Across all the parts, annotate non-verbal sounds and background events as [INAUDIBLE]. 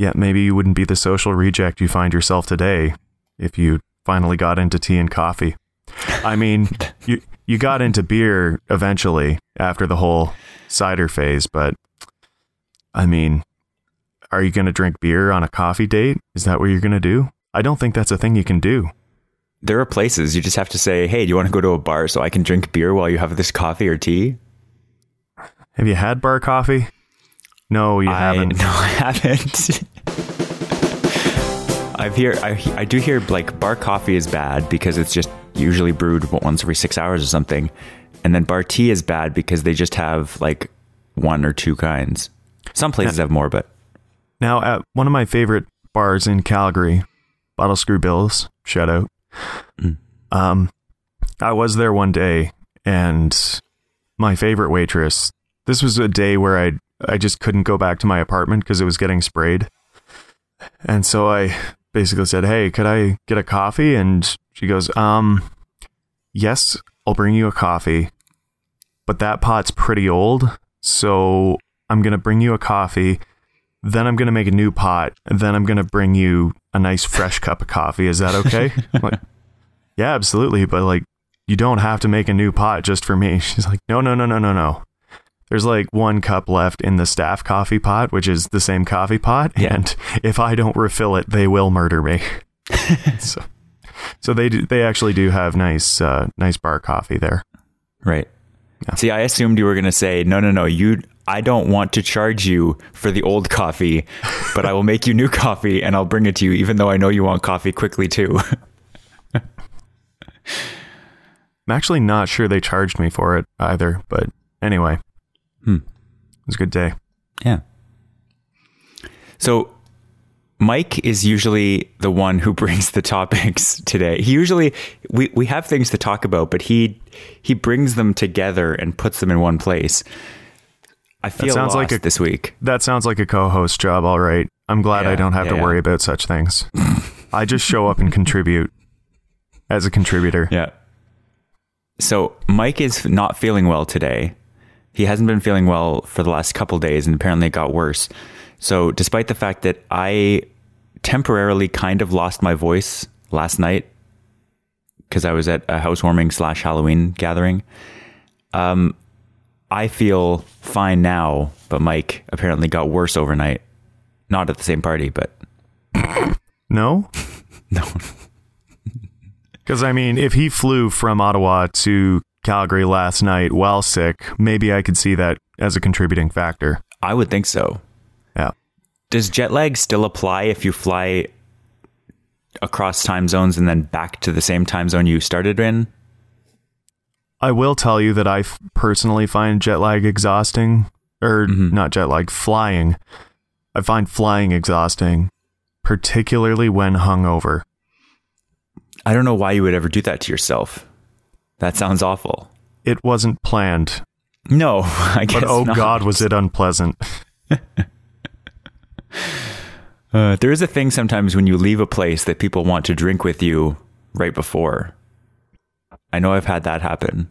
yeah, maybe you wouldn't be the social reject you find yourself today if you finally got into tea and coffee. I mean, [LAUGHS] you you got into beer eventually after the whole cider phase, but I mean, are you going to drink beer on a coffee date? Is that what you're going to do? I don't think that's a thing you can do. There are places you just have to say, "Hey, do you want to go to a bar so I can drink beer while you have this coffee or tea?" Have you had bar coffee? No, you I, haven't. [LAUGHS] No, I haven't. [LAUGHS] I've hear I, I do hear like bar coffee is bad because it's just usually brewed once every six hours or something, and then bar tea is bad because they just have like one or two kinds. Some places have more, but Now, at one of my favorite bars in Calgary, Bottlescrew Bill's, shout out. Um, I was there one day, and my favorite waitress. This was a day where I I just couldn't go back to my apartment because it was getting sprayed, and so I basically said, "Hey, could I get a coffee?" And she goes, "Um, yes, I'll bring you a coffee, but that pot's pretty old, so I'm gonna bring you a coffee." then I'm going to make a new pot, and then I'm going to bring you a nice fresh cup of coffee. Is that okay? [LAUGHS] Like, yeah, absolutely. But like, you don't have to make a new pot just for me. [LAUGHS] She's like, no, no, no, no, no, no. There's like one cup left in the staff coffee pot, which is the same coffee pot. Yeah. And if I don't refill it, they will murder me. [LAUGHS] so, so they do, they actually do have nice, uh, nice bar coffee there. right. See, I assumed you were going to say, "No, no, no, you I don't want to charge you for the old coffee, but I will make you new coffee and I'll bring it to you even though I know you want coffee quickly too." [LAUGHS] I'm actually not sure they charged me for it either, but anyway, Hmm. it was a good day. Yeah. So Mike is usually the one who [LAUGHS] brings the topics today. He usually we, we have things to talk about, but he he brings them together and puts them in one place. I feel sounds lost like a- this week. That sounds like a co-host job, all right. I'm glad I don't have yeah, to yeah. worry about such things. [LAUGHS] I just show up and contribute as a contributor. Yeah. So Mike is not feeling well today. He hasn't been feeling well for the last couple days, and apparently it got worse. So, despite the fact that I temporarily kind of lost my voice last night because I was at a housewarming slash Halloween gathering, um, I feel fine now. But Mike apparently got worse overnight. Not at the same party, but [COUGHS] No? [LAUGHS] no. [LAUGHS] Because, I mean, if he flew from Ottawa to Calgary last night while sick, maybe I could see that as a contributing factor. I would think so. Yeah. Does jet lag still apply if you fly across time zones and then back to the same time zone you started in? I will tell you that I f- personally find jet lag exhausting, or not jet lag, flying. I find flying exhausting, particularly when hungover. I don't know why you would ever do that to yourself. That sounds awful. It wasn't planned, No, [LAUGHS] I guess not. but oh not. god, was it unpleasant. [LAUGHS] Uh, there is a thing sometimes when you leave a place that people want to drink with you right before. I know I've had that happen.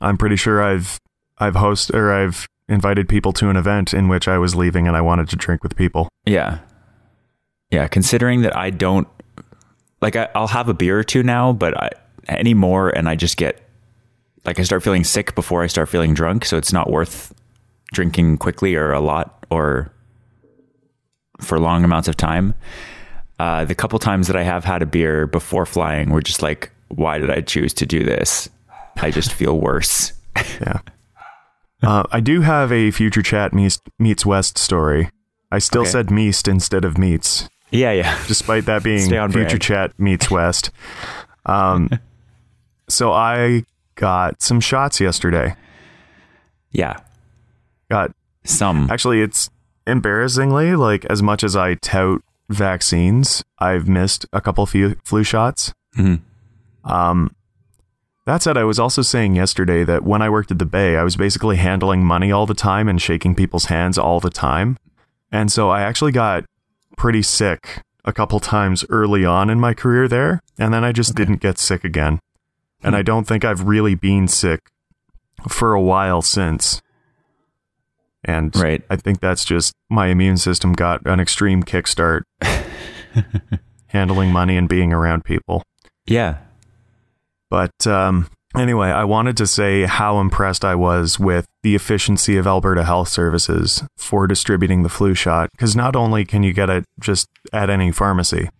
I'm pretty sure I've I've host or I've invited people to an event in which I was leaving and I wanted to drink with people. Yeah. Yeah, considering that I don't like I, I'll have a beer or two now, but I, anymore and I just get like I start feeling sick before I start feeling drunk, so it's not worth drinking quickly or a lot or for long amounts of time. Uh, the couple times that I have had a beer before flying were just like, why did I choose to do this? I just feel worse. [LAUGHS] Yeah. uh, I do have a future chat meets, meets West story. I still Okay. said meest instead of meets, Yeah, yeah. despite that being future brand. chat meets West. Um, [LAUGHS] so I got some shots yesterday. Yeah. Got Some. Actually, it's embarrassingly like as much as I tout vaccines, I've missed a couple few flu shots. Mhm. Um, that said, I was also saying yesterday that when I worked at the Bay, I was basically handling money all the time and shaking people's hands all the time, and so I actually got pretty sick a couple times early on in my career there, and then I just didn't get sick again. And I don't think I've really been sick for a while since. And Right. I think that's just my immune system got an extreme kickstart [LAUGHS] handling money and being around people. Yeah. But um, anyway, I wanted to say how impressed I was with the efficiency of Alberta Health Services for distributing the flu shot. Because not only can you get it just at any pharmacy,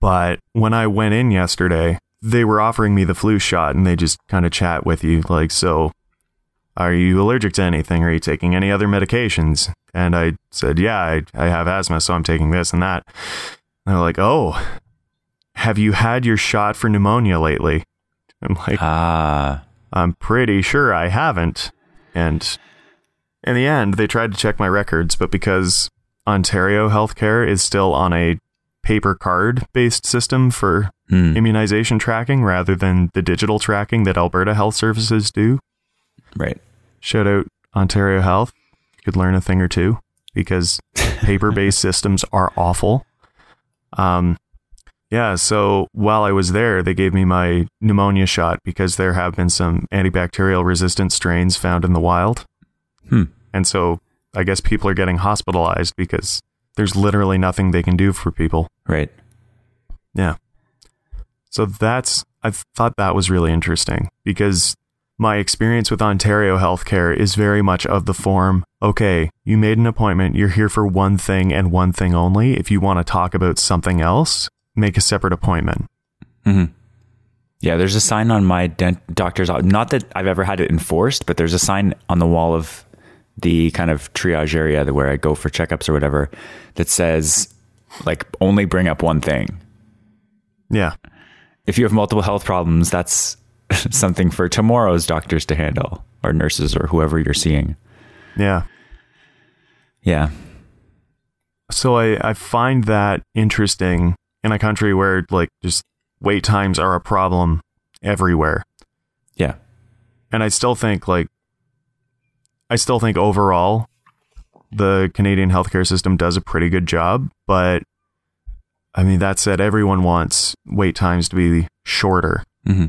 but when I went in yesterday, they were offering me the flu shot and they just kind of chat with you like, so are you allergic to anything? Are you taking any other medications? And I said, yeah, I, I have asthma, so I'm taking this and that. And they're like, oh, have you had your shot for pneumonia lately? [LAUGHS] I'm like, Ah. I'm pretty sure I haven't. And in the end, they tried to check my records, but because Ontario healthcare is still on a paper card based system for Hmm. immunization tracking rather than the digital tracking that Alberta Health Services do, Right. shout out Ontario Health. You could learn a thing or two because [LAUGHS] paper based systems are awful. Um, yeah, so while I was there, they gave me my pneumonia shot because there have been some antibacterial resistant strains found in the wild. Hmm. And so I guess people are getting hospitalized because there's literally nothing they can do for people. Right. Yeah. So that's, I thought that was really interesting because my experience with Ontario healthcare is very much of the form okay, you made an appointment, you're here for one thing and one thing only. If you want to talk about something else, make a separate appointment. hmm Yeah, there's a sign on my dent- doctor's. Not that I've ever had it enforced, but there's a sign on the wall of the kind of triage area where I go for checkups or whatever that says, like, only bring up one thing. Yeah. If you have multiple health problems, that's [LAUGHS] something for tomorrow's doctors to handle or nurses or whoever you're seeing. Yeah. Yeah. So I, I find that interesting in a country where like just wait times are a problem everywhere. Yeah. And I still think like I still think overall the Canadian healthcare system does a pretty good job, but I mean that said everyone wants wait times to be shorter. hmm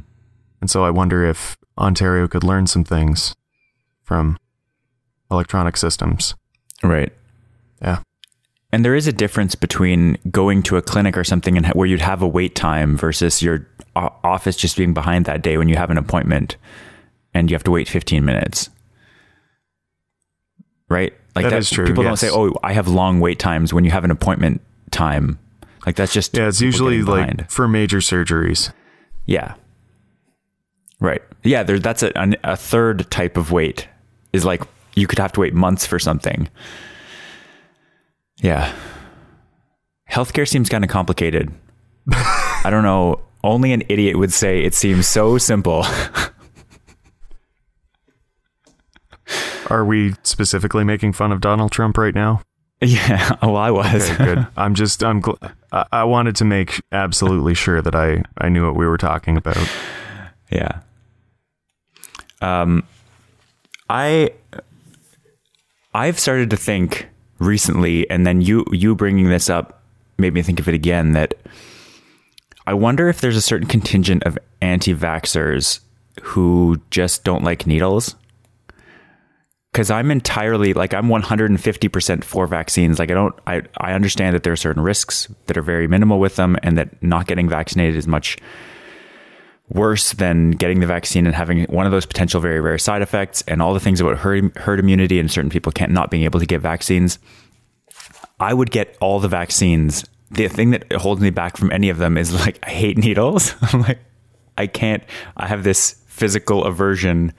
And so I wonder if Ontario could learn some things from electronic systems. Right. Yeah. And there is a difference between going to a clinic or something and ha- where you'd have a wait time versus your o- office just being behind that day when you have an appointment and you have to wait 15 minutes. Right? Like That is true, People don't say, "Oh, I have long wait times" when you have an appointment time. Like that's just Yeah, it's usually like for major surgeries. Yeah. Right. Yeah, there, that's a, an, a third type of wait is like you could have to wait months for something. Yeah. Healthcare seems kind of complicated. [LAUGHS] I don't know. Only an idiot would say it seems so simple. [LAUGHS] Are we specifically making fun of Donald Trump right now? yeah. [LAUGHS] Oh, I was. Okay, good. [LAUGHS] I'm just I'm gl- I, I wanted to make absolutely sure that I I knew what we were talking about. Yeah. Um, I I've started to think recently, and then you you bringing this up made me think of it again. That I wonder if there's a certain contingent of anti-vaxxers who just don't like needles. Because I'm entirely like I'm 150% for vaccines. Like I don't I I understand that there are certain risks that are very minimal with them, and that not getting vaccinated is much worse than getting the vaccine and having one of those potential very rare side effects and all the things about herd, herd immunity and certain people can't not being able to get vaccines. I would get all the vaccines. The thing that holds me back from any of them is like i hate needles. [LAUGHS] I'm like i can't i have this physical aversion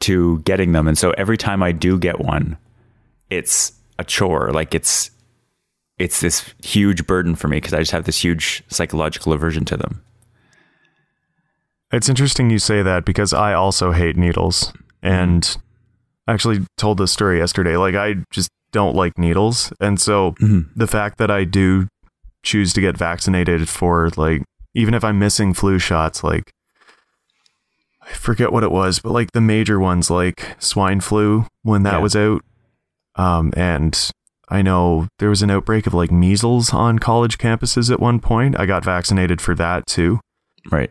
to getting them. And so every time i do get one it's a chore. Like it's it's this huge burden for me because i just have this huge psychological aversion to them. It's interesting you say that because I also hate needles. And I actually told this story yesterday. Like I just don't like needles. And so mm-hmm. the fact that I do choose to get vaccinated for like even if I'm missing flu shots like I forget what it was, but like the major ones like swine flu when that Yeah. was out. Um and I know there was an outbreak of like measles on college campuses at one point. I got vaccinated for that too. right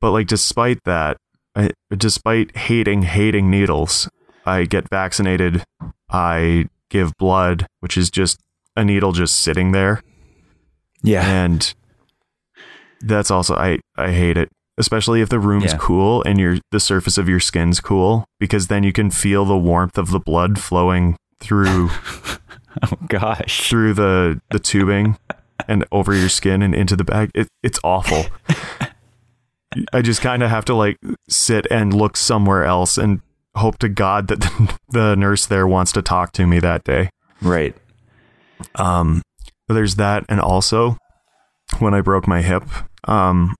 But like, despite that, I, despite hating hating needles, I get vaccinated, I give blood, which is just a needle just sitting there. Yeah. And that's also I I hate it, especially if the room's Yeah. cool and your the surface of your skin's cool because then you can feel the warmth of the blood flowing through [LAUGHS] oh gosh. through the the tubing and over your skin and into the bag. It, it's awful. [LAUGHS] I just kind of have to like sit and look somewhere else and hope to God that the, [LAUGHS] the nurse there wants to talk to me that day. Right. Um, there's that, and also when I broke my hip, um,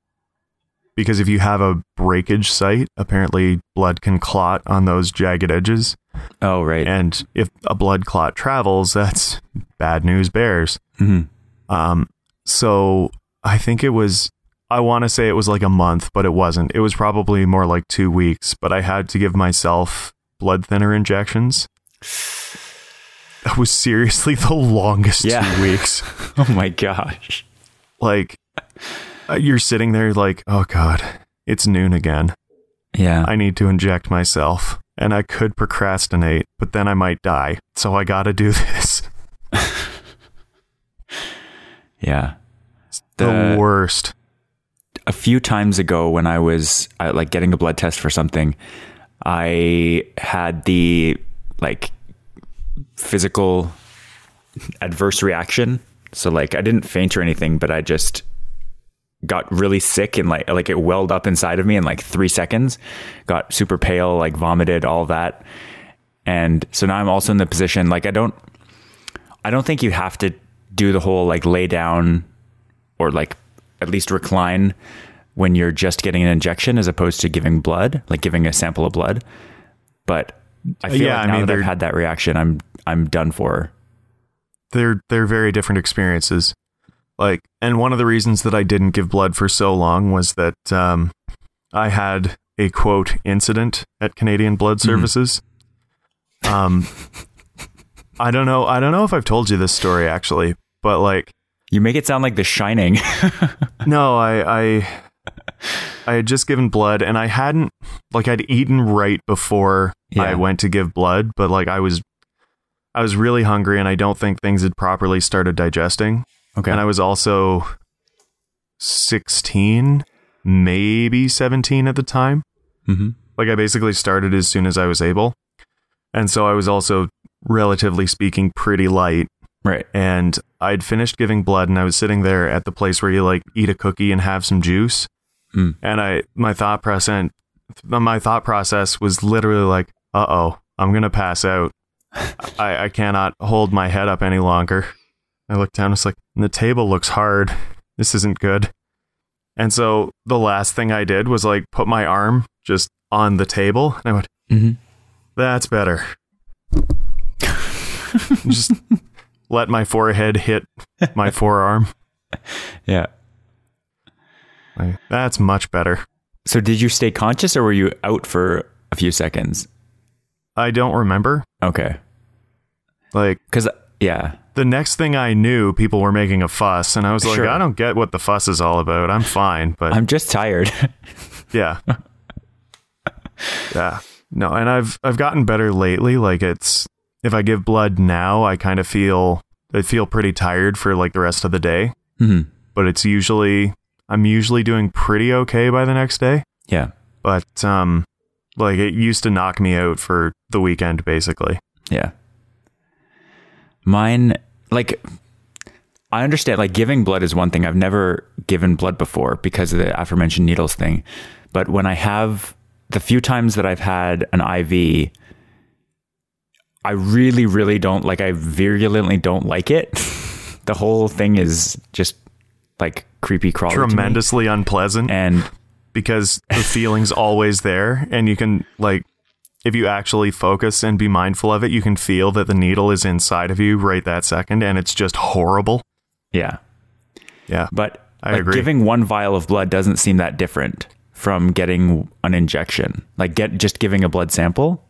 because if you have a breakage site, apparently blood can clot on those jagged edges, Oh, right. and if a blood clot travels, that's bad news bears. hmm Um, so I think it was, I want to say it was like a month, but it wasn't. It was probably more like two weeks, but I had to give myself blood thinner injections. That was seriously [LAUGHS] the longest Yeah. two weeks. [LAUGHS] Oh my gosh. Like, you're sitting there like, oh God, it's noon again. Yeah. I need to inject myself. And I could procrastinate, but then I might die. So I got to do [LAUGHS] this. [LAUGHS] yeah. The, The- worst. a few times ago when I was uh, like getting a blood test for something, I had the like physical adverse reaction. So like I didn't faint or anything, but I just got really sick and like like it welled up inside of me in like 3 seconds. Got super pale, like vomited, all that. And so now I'm also in the position like I don't I don't think you have to do the whole like lay down or like at least recline when you're just getting an injection as opposed to giving blood, like giving a sample of blood. But I feel Yeah, like I now mean, that I've had that reaction, I'm I'm done for. they're they're very different experiences. Like, and one of the reasons that I didn't give blood for so long was that um, I had a quote incident at Canadian Blood Services. Um, I don't know. I don't know if I've told you this story actually, but like, You make it sound like The Shining. [LAUGHS] no, I I I had just given blood, and I hadn't like I'd eaten right before I went to give blood, but like I was I was really hungry, and I don't think things had properly started digesting. Okay. And I was also 16, maybe 17 at the time. hmm Like I basically started as soon as I was able. And so I was also, relatively speaking, pretty light. Right. And I'd finished giving blood and I was sitting there at the place where you like eat a cookie and have some juice. Mm. And I, my thought process, my thought process was literally like, uh oh, I'm going to pass out. I, I cannot hold my head up any longer. I looked down, it's like, the table looks hard. This isn't good. And so the last thing I did was like put my arm just on the table and I went, hmm that's better. [LAUGHS] just let my forehead hit my [LAUGHS] forearm. Yeah. Like, that's much better. So did you stay conscious or were you out for a few seconds? I don't remember. Okay. Like Cuz yeah. The next thing I knew, people were making a fuss, and I was like, Sure. I don't get what the fuss is all about. I'm fine, but I'm just tired. [LAUGHS] yeah, yeah, no. And I've I've gotten better lately. Like it's if I give blood now, I kind of feel I feel pretty tired for like the rest of the day. hmm But it's usually I'm usually doing pretty okay by the next day. Yeah. But um, like it used to knock me out for the weekend, basically. Yeah. Mine, like, I understand, like, giving blood is one thing. I've never given blood before because of the aforementioned needles thing. But when I have the few times that I've had an IV, I really, really don't like, I virulently don't like it. [LAUGHS] the whole thing is just like creepy crawly. Tremendously unpleasant. And because the feeling's always there and you can like if you actually focus and be mindful of it you can feel that the needle is inside of you right that second and it's just horrible yeah. yeah But I like, agree. giving one vial of blood doesn't seem that different from getting an injection. Like get just giving a blood sample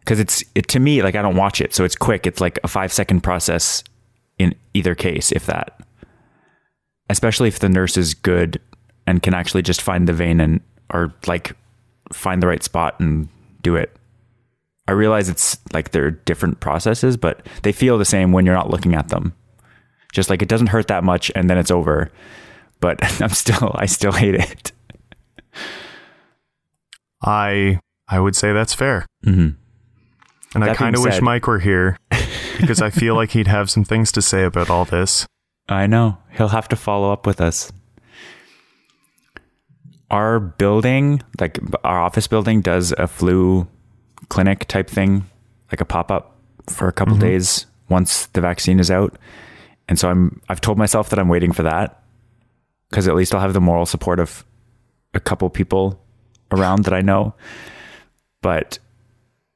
because it's it to me like I don't watch it, so it's quick. It's like a five second process in either case, if that. Especially if the nurse is good and can actually just find the vein and or like find the right spot and do it. I realize it's like they're different processes, but they feel the same when you're not looking at them. Just like it doesn't hurt that much and then it's over. But [LAUGHS] I'm still I still hate it. I I would say that's fair. Mm-hmm. And I kind of wish Mike were here [LAUGHS] because I feel like he'd have some things to say about all this. I know. He'll have to follow up with us. Our building, like our office building, does a flu clinic type thing, like a pop up for a couple mm-hmm. days once the vaccine is out. And so I'm I've told myself that I'm waiting for that because at least I'll have the moral support of a couple people around that I know. But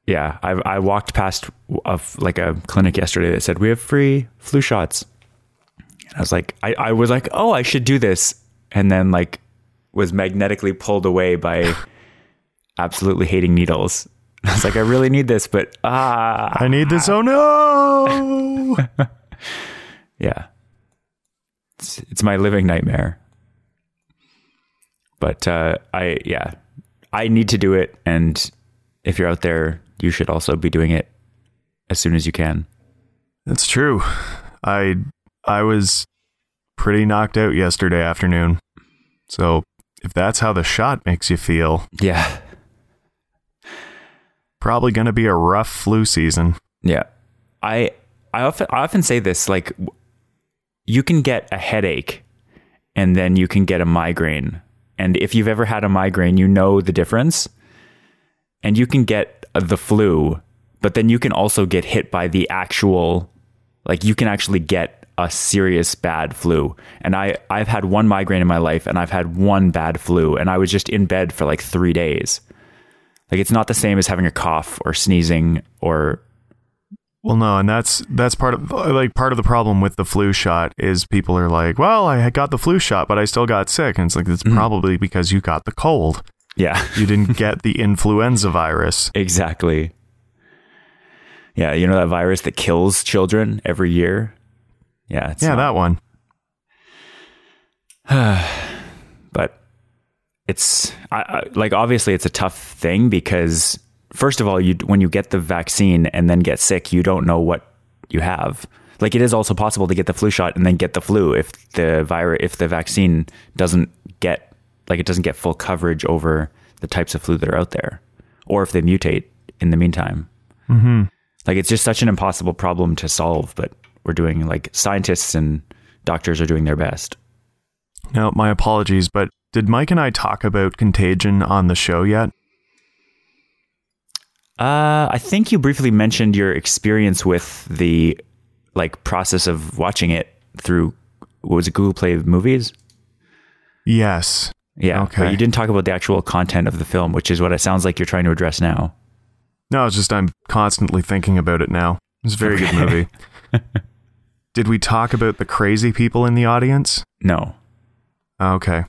yeah, I I walked past of like a clinic yesterday that said we have free flu shots. I was like, I, I was like, oh, I should do this. And then like was magnetically pulled away by [LAUGHS] absolutely hating needles. [LAUGHS] I was like, I really need this, but ah, I need this. Oh no! [LAUGHS] yeah. It's, it's my living nightmare. But uh, I, yeah, I need to do it. And if you're out there, you should also be doing it as soon as you can. That's true. I I was pretty knocked out yesterday afternoon. So if that's how the shot makes you feel, Yeah. Probably going to be a rough flu season. Yeah. I I often I often say this like you can get a headache and then you can get a migraine. And if you've ever had a migraine, you know the difference. And you can get uh, the flu, but then you can also get hit by the actual like you can actually get a serious bad flu. And I I've had one migraine in my life and I've had one bad flu and I was just in bed for like 3 days. Like it's not the same as having a cough or sneezing or Well, no, and that's that's part of like part of the problem with the flu shot is people are like, "Well, I got the flu shot, but I still got sick." And it's like it's mm-hmm. probably because you got the cold. yeah. [LAUGHS] You didn't get the influenza virus. Exactly. Yeah, you know that virus that kills children every year? Yeah, it's yeah, not- that one. [SIGHS] but it's I, I, like obviously it's a tough thing because first of all, you when you get the vaccine and then get sick, you don't know what you have. Like it is also possible to get the flu shot and then get the flu if the virus if the vaccine doesn't get like it doesn't get full coverage over the types of flu that are out there, or if they mutate in the meantime. Mm-hmm. Like it's just such an impossible problem to solve, but we're doing like scientists and doctors are doing their best. Now, my apologies, but did Mike and I talk about contagion on the show yet? Uh, I think you briefly mentioned your experience with the like process of watching it through what was it Google Play Movies? Yes. Yeah, Okay. but you didn't talk about the actual content of the film, which is what it sounds like you're trying to address now. No, it's just I'm constantly thinking about it now. It's a very good movie. [LAUGHS] Did we talk about the crazy people in the audience? No. Okay.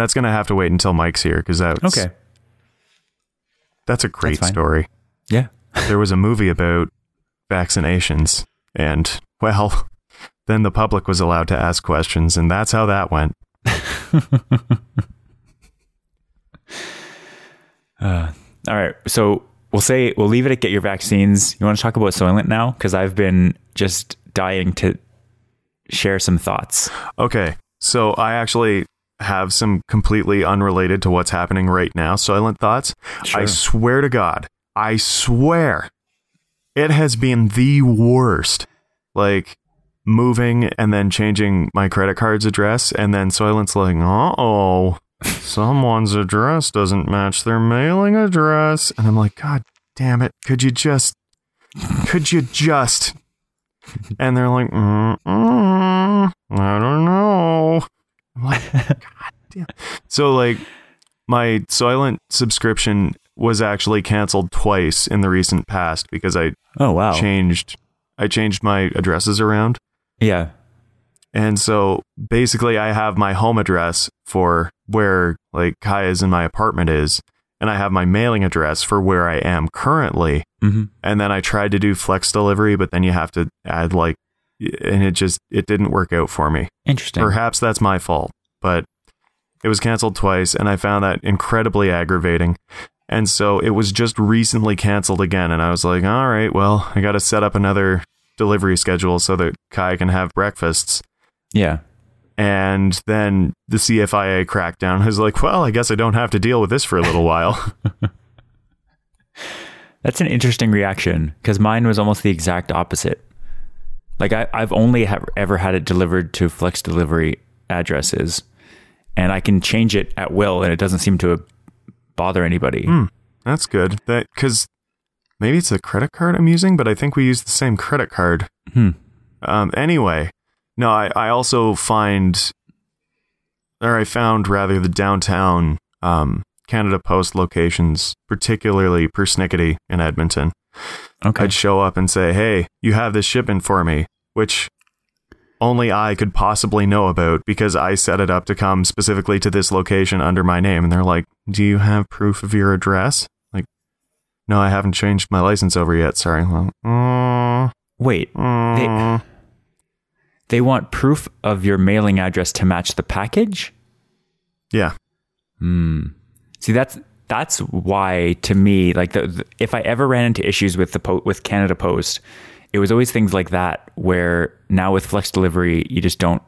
That's going to have to wait until Mike's here because that's, Okay. that's a great fine. story. Yeah. [LAUGHS] there was a movie about vaccinations and well [LAUGHS] then the public was allowed to ask questions and that's how that went [LAUGHS] uh, All right. So we'll say we'll leave it at get your vaccines. You want to talk about Soylent now? Because I've been just dying to share some thoughts. okay so i actually have some completely unrelated to what's happening right now Soylent thoughts i swear to god i swear it has been the worst like moving and then changing my credit card's address and then Soylent's like, uh-oh, someone's address doesn't match their mailing address. And I'm like, God damn it, could you just, could you just? And they're like, mm, mm, I don't know. I'm like, [LAUGHS] God damn. So like, my Soylent subscription was actually canceled twice in the recent past because I Oh wow. changed I changed my addresses around. Yeah. And so basically I have my home address for where like Kaya's in my apartment is, and I have my mailing address for where I am currently. hmm And then I tried to do flex delivery, but then you have to add like and it just it didn't work out for me. Interesting. Perhaps that's my fault, but it was canceled twice and I found that incredibly aggravating. And so it was just recently canceled again. And I was like, all right, well, I got to set up another delivery schedule so that Kai can have breakfasts. Yeah. And then the CFIA crackdown. I was like, well, I guess I don't have to deal with this for a little while. [LAUGHS] That's an interesting reaction because mine was almost the exact opposite. Like I, I've only have ever had it delivered to flex delivery addresses, and I can change it at will, and it doesn't seem to bother anybody. Hmm, that's good. That because maybe it's a credit card I'm using, but I think we use the same credit card. Hmm. Um, anyway, no, I, I also find, or I found rather, the downtown um, Canada Post locations, particularly Persnickety in Edmonton. Okay. I'd show up and say, "Hey, you have this shipment for me," which only I could possibly know about because I set it up to come specifically to this location under my name. And they're like, "Do you have proof of your address?" Like, no, I haven't changed my license over yet. Sorry. Well, mm, Wait, mm. they they want proof of your mailing address to match the package. yeah, Hmm. See, that's that's why to me, like the, the- if I ever ran into issues with the po- with Canada Post, it was always things like that. Where now with Flex Delivery, you just don't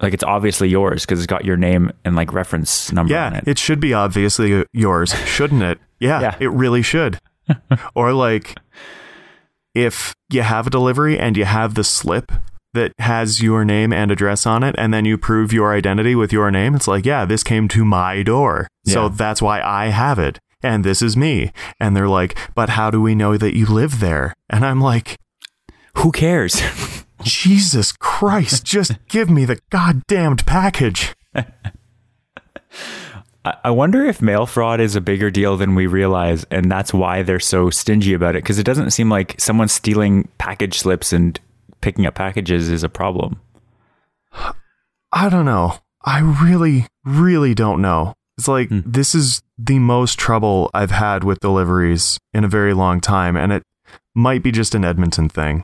like it's obviously yours because it's got your name and like reference number on yeah. it. It should be obviously yours, shouldn't it? [LAUGHS] Yeah, Yeah. it really should. [LAUGHS] or like, if you have a delivery and you have the slip that has your name and address on it, and then you prove your identity with your name, it's like, yeah, this came to my door. So that's why I have it. And this is me. And they're like, but how do we know that you live there? And I'm like, Who cares? [LAUGHS] Jesus Christ, just give me the goddamned package. I I wonder if mail fraud is a bigger deal than we realize, and that's why they're so stingy about it. Because it doesn't seem like someone stealing package slips and picking up packages is a problem. I don't know. I really, really don't know. It's like hmm. this is the most trouble I've had with deliveries in a very long time, and it might be just an Edmonton thing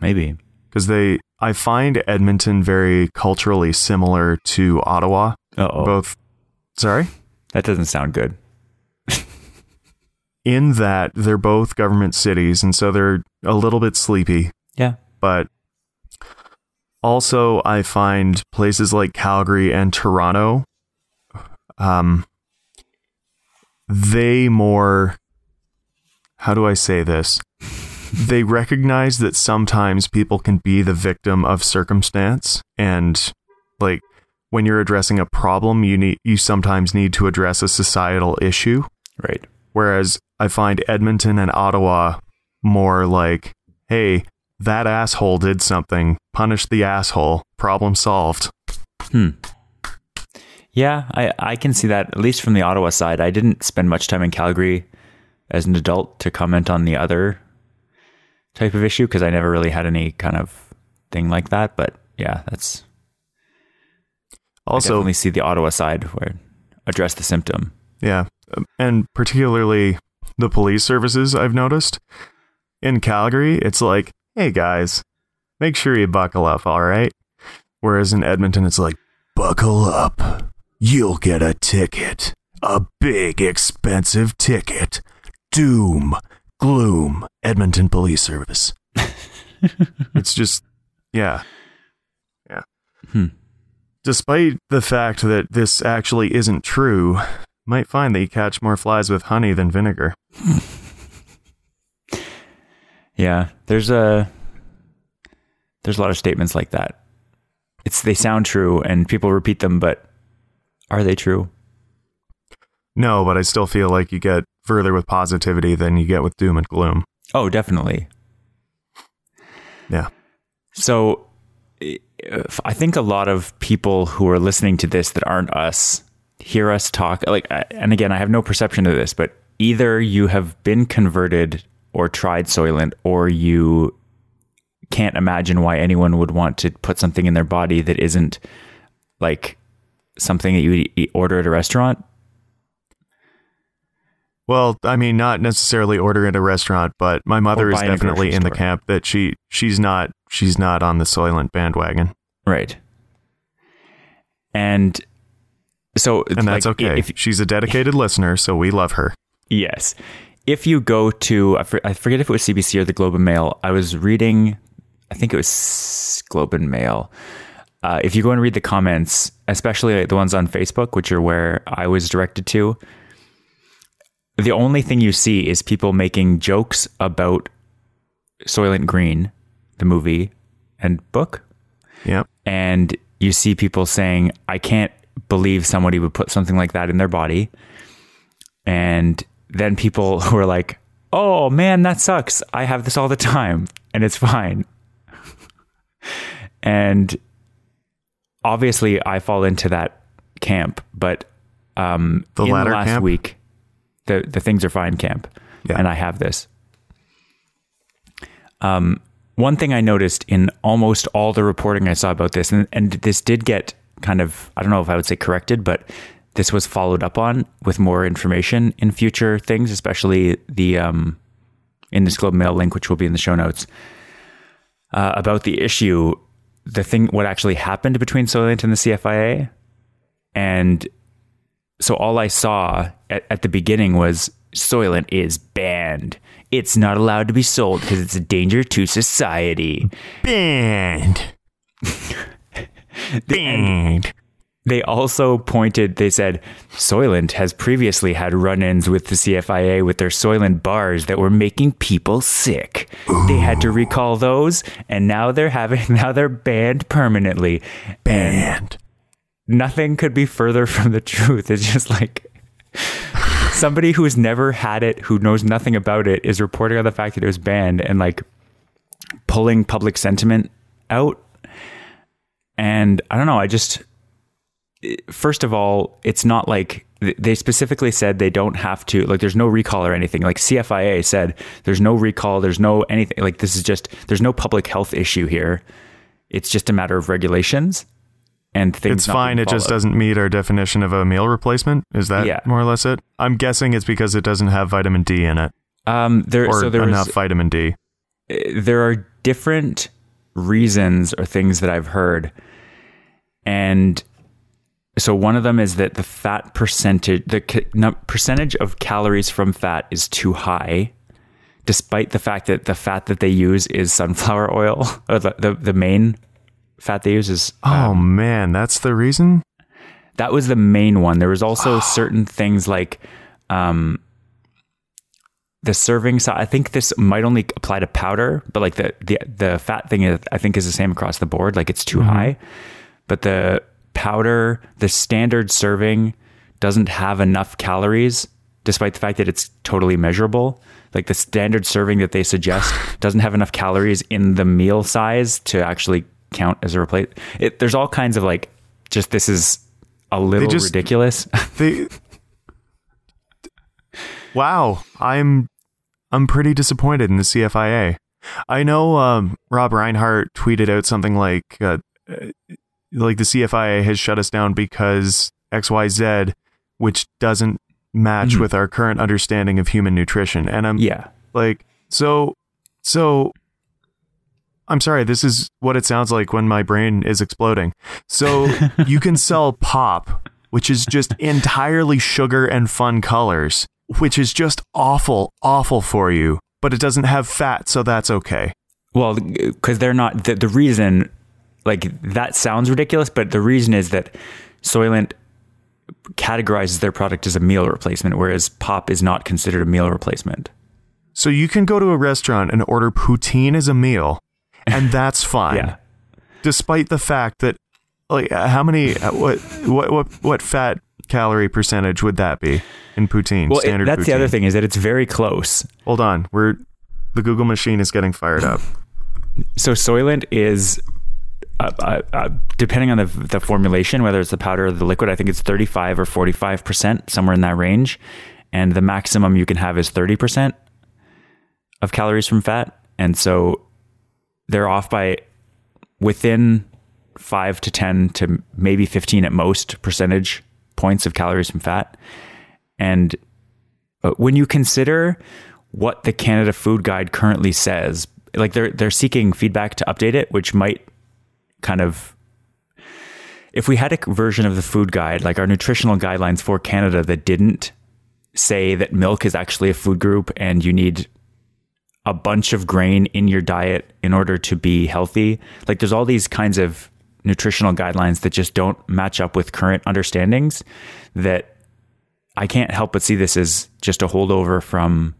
Maybe. because they. I find Edmonton very culturally similar to Ottawa. Uh oh. Both. Sorry. That doesn't sound good. [LAUGHS] In that they're both government cities, and so they're a little bit sleepy. Yeah. but also I find places like Calgary and Toronto um they more how do I say this they recognize that sometimes people can be the victim of circumstance and like when you're addressing a problem you need you sometimes need to address a societal issue Right. Whereas I find Edmonton and Ottawa more like, hey, that asshole did something. Punish the asshole. Problem solved. Hmm. Yeah, I, I can see that, at least from the Ottawa side. I didn't spend much time in Calgary as an adult to comment on the other type of issue because I never really had any kind of thing like that. But yeah, that's I Also, definitely see the Ottawa side where address the symptom. yeah, and particularly the police services I've noticed in Calgary, it's like, hey guys, make sure you buckle up, all right? Whereas in Edmonton, it's like, buckle up. You'll get a ticket. A big, expensive ticket. Doom. Gloom. Edmonton Police Service. [LAUGHS] it's just, yeah. Yeah. Hmm. Despite the fact that this actually isn't true, might find that you catch more flies with honey than vinegar. [LAUGHS] Yeah, there's a there's a lot of statements like that. It's they sound true and people repeat them, but are they true? No, but I still feel like you get further with positivity than you get with doom and gloom. Oh, definitely. Yeah. So I think a lot of people who are listening to this that aren't us hear us talk like and again I have no perception of this but either you have been converted or tried Soylent or you can't imagine why anyone would want to put something in their body that isn't like something that you would eat, order at a restaurant. Well, I mean, not necessarily order at a restaurant, but my mother is buy in a definitely in the store. camp that she she's not she's not on the Soylent bandwagon, Right. And so and that's like, okay. If, she's a dedicated [LAUGHS] listener, so we love her. Yes. If you go to, I forget if it was CBC or the Globe and Mail, I was reading, I think it was Globe and Mail. Uh, if you go and read the comments, especially the ones on Facebook, which are where I was directed to, the only thing you see is people making jokes about Soylent Green, the movie and book. Yep. And you see people saying, I can't believe somebody would put something like that in their body. And then people [LAUGHS] who are like, oh man, that sucks. I have this all the time and it's fine. [LAUGHS] and obviously, I fall into that camp, but um, the in latter last camp? week, the, the things are fine camp. Yeah. And I have this. Um, one thing I noticed in almost all the reporting I saw about this, and, and this did get kind of, I don't know if I would say corrected, but this was followed up on with more information in future things, especially the um, in this Globe Mail link, which will be in the show notes, uh, about the issue, the thing, what actually happened between Soylent and the CFIA. And so all I saw at, at the beginning was Soylent is banned. It's not allowed to be sold because it's a danger to society. Banned. [LAUGHS] Banned. They also pointed, they said, Soylent has previously had run ins with the CFIA with their Soylent bars that were making people sick. They had to recall those, and now they're having, [LAUGHS] now they're banned permanently. And Banned. Nothing could be further [LAUGHS] from the truth. It's just like somebody who's never had it, who knows nothing about it, is reporting on the fact that it was banned and like pulling public sentiment out. And I don't know, I just, first of all, it's not like they specifically said they don't have to, like, there's no recall or anything. Like, CFIA said there's no recall, there's no anything. Like, this is just, there's no public health issue here. It's just a matter of regulations and things. It's fine. It just doesn't meet our definition of a meal replacement. Is that Yeah. more or less it? I'm guessing it's because it doesn't have vitamin D in it, Um, there, or so there enough was, vitamin D. there are different reasons or things that I've heard. And so one of them is that the fat percentage, the ca- percentage of calories from fat is too high, despite the fact that the fat that they use is sunflower oil. [LAUGHS] Or the, the, the main fat they use is uh, Oh man, that's the reason. that was the main one. There was also ah. certain things like um, the serving size. I think this might only apply to powder, but like the the the fat thing, is, I think is the same across the board. Like it's too mm-hmm. high, but the powder, the standard serving, doesn't have enough calories, despite the fact that it's totally measurable. Like the standard serving that they suggest [SIGHS] doesn't have enough calories in the meal size to actually count as a replace. It, there's all kinds of like, just this is a little just- ridiculous. [LAUGHS] They. wow, I'm I'm pretty disappointed in the CFIA. I know um, Rob Rhinehart tweeted out something like uh, uh, like the CFIA has shut us down because X Y Z, which doesn't match Mhm. with our current understanding of human nutrition. And I'm yeah. like so so I'm sorry, this is what it sounds like when my brain is exploding. So [LAUGHS] you can sell pop, which is just entirely sugar and fun colors, which is just awful, awful for you, but it doesn't have fat, so that's okay. Well, because they're not the, the reason. Like that sounds ridiculous, but the reason is that Soylent categorizes their product as a meal replacement, whereas pop is not considered a meal replacement. So you can go to a restaurant and order poutine as a meal, and that's fine. Yeah. Despite the fact that like uh, how many uh, what what what what fat calorie percentage would that be in poutine? Well, it- standard that's the other thing is that it's very close. Hold on. We're the Google machine is getting fired up. So Soylent is, uh, uh, uh, depending on the the formulation, whether it's the powder or the liquid, I think it's thirty five or forty five percent, somewhere in that range, and the maximum you can have is thirty percent of calories from fat, and so they're off by within five to ten to maybe fifteen at most percentage points of calories from fat, and uh, when you consider what the Canada Food Guide currently says, like they're they're seeking feedback to update it, which might kind of if we had a version of the food guide, like our nutritional guidelines for Canada that didn't say that milk is actually a food group and you need a bunch of grain in your diet in order to be healthy. Like there's all these kinds of nutritional guidelines that just don't match up with current understandings that I can't help but see this as just a holdover from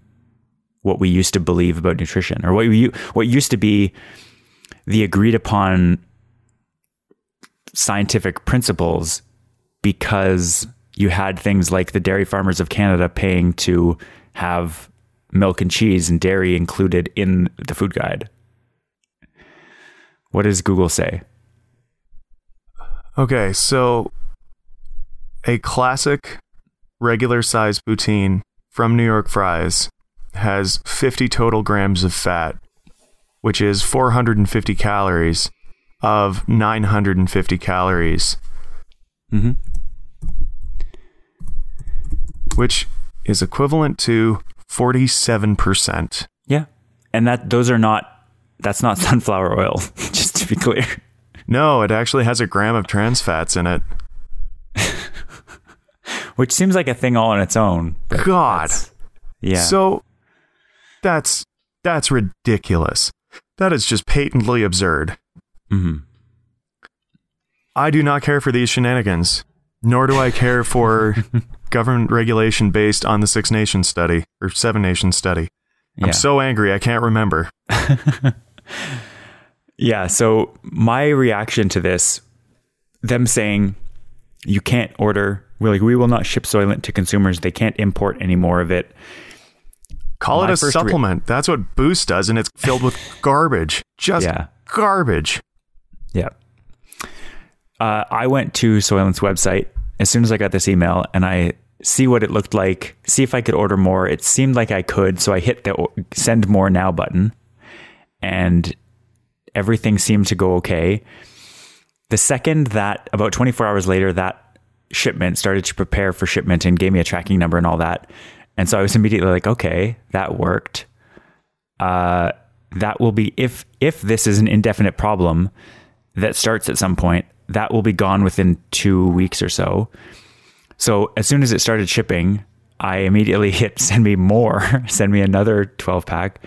what we used to believe about nutrition or what we, what used to be the agreed upon scientific principles because you had things like the dairy farmers of Canada paying to have milk and cheese and dairy included in the food guide. What does Google say? Okay, so a classic regular size poutine from New York Fries has 50 total grams of fat, which is 450 calories of 950 calories. Mm-hmm. Which is equivalent to 47%. Yeah. And that those are not that's not [LAUGHS] sunflower oil, [LAUGHS] just to be clear. No, it actually has a gram of trans fats in it. [LAUGHS] Which seems like a thing all on its own. God. Yeah. So that's that's ridiculous. That is just patently absurd. Mm-hmm. I do not care for these shenanigans, nor do I care for government regulation based on the Six Nations study or Seven Nations study. I'm Yeah. so angry I can't remember. [LAUGHS] Yeah. So my reaction to this, them saying you can't order, we're like, we will not ship Soylent to consumers. They can't import any more of it. Call My it a first re- supplement. That's what Boost does, and it's filled with [LAUGHS] garbage. Just Yeah. garbage. Yeah. Uh, I went to Soylent's website as soon as I got this email and I see what it looked like, see if I could order more. It seemed like I could, so I hit the send more now button and everything seemed to go okay. The second that about 24 hours later that shipment started to prepare for shipment and gave me a tracking number and all that. And so I was immediately like, okay, that worked uh, that will be if if this is an indefinite problem that starts at some point that will be gone within two weeks or so so as soon as it started shipping i immediately [LAUGHS] hit send me more [LAUGHS] send me another 12 pack.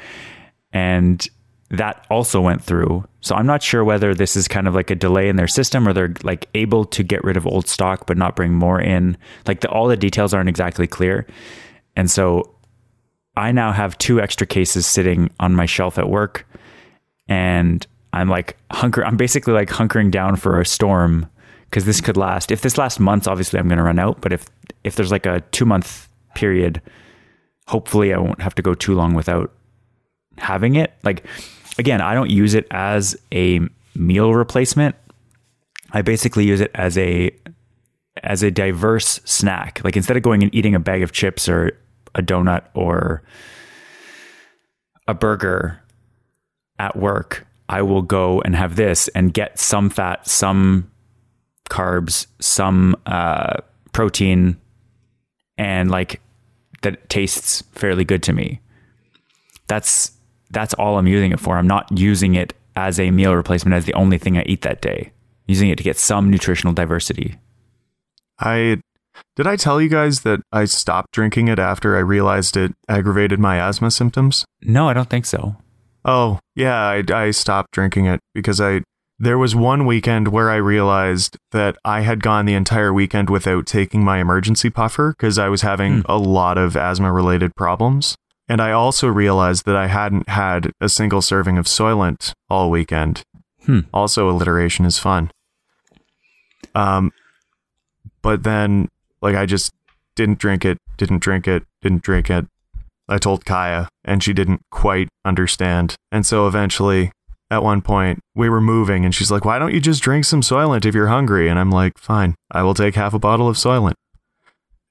And that also went through. So i'm not sure whether this is kind of like a delay in their system or they're like able to get rid of old stock but not bring more in. Like the, all the details aren't exactly clear. And so I now have two extra cases sitting on my shelf at work, and I'm like hunker. I'm basically like hunkering down for a storm because this could last. If this lasts months, obviously I'm going to run out. But if if there's like a two month period, hopefully I won't have to go too long without having it. Like again, I don't use it as a meal replacement. I basically use it as a as a diverse snack. Like instead of going and eating a bag of chips or a donut or a burger at work, I will go and have this and get some fat, some carbs, some uh, protein, and like that tastes fairly good to me. That's that's all I'm using it for. I'm not using it as a meal replacement as the only thing I eat that day. Using it to get some nutritional diversity. I did I tell you guys that I stopped drinking it after I realized it aggravated my asthma symptoms? No, I don't think so. Oh, yeah, I, I stopped drinking it because I there was one weekend where I realized that I had gone the entire weekend without taking my emergency puffer because I was having a lot of asthma related problems. And I also realized that I hadn't had a single serving of Soylent all weekend. Hmm. Also, alliteration is fun. Um, but then, like, I just didn't drink it, didn't drink it, didn't drink it. I told Kaya, and she didn't quite understand. And so eventually, at one point, we were moving, and she's like, Why don't you just drink some Soylent if you're hungry? And I'm like, Fine, I will take half a bottle of Soylent.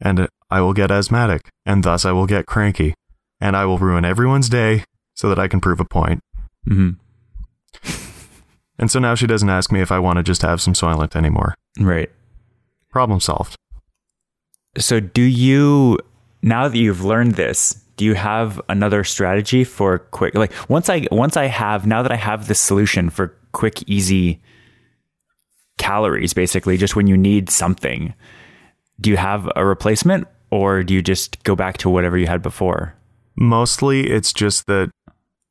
And I will get asthmatic, and thus I will get cranky. And I will ruin everyone's day so that I can prove a point. hmm [LAUGHS] And so now she doesn't ask me if I want to just have some Soylent anymore. Right. Problem solved. So, do you now that you've learned this, do you have another strategy for quick? Like once I once I have now that I have this solution for quick, easy calories, basically, just when you need something, do you have a replacement, or do you just go back to whatever you had before? Mostly it's just that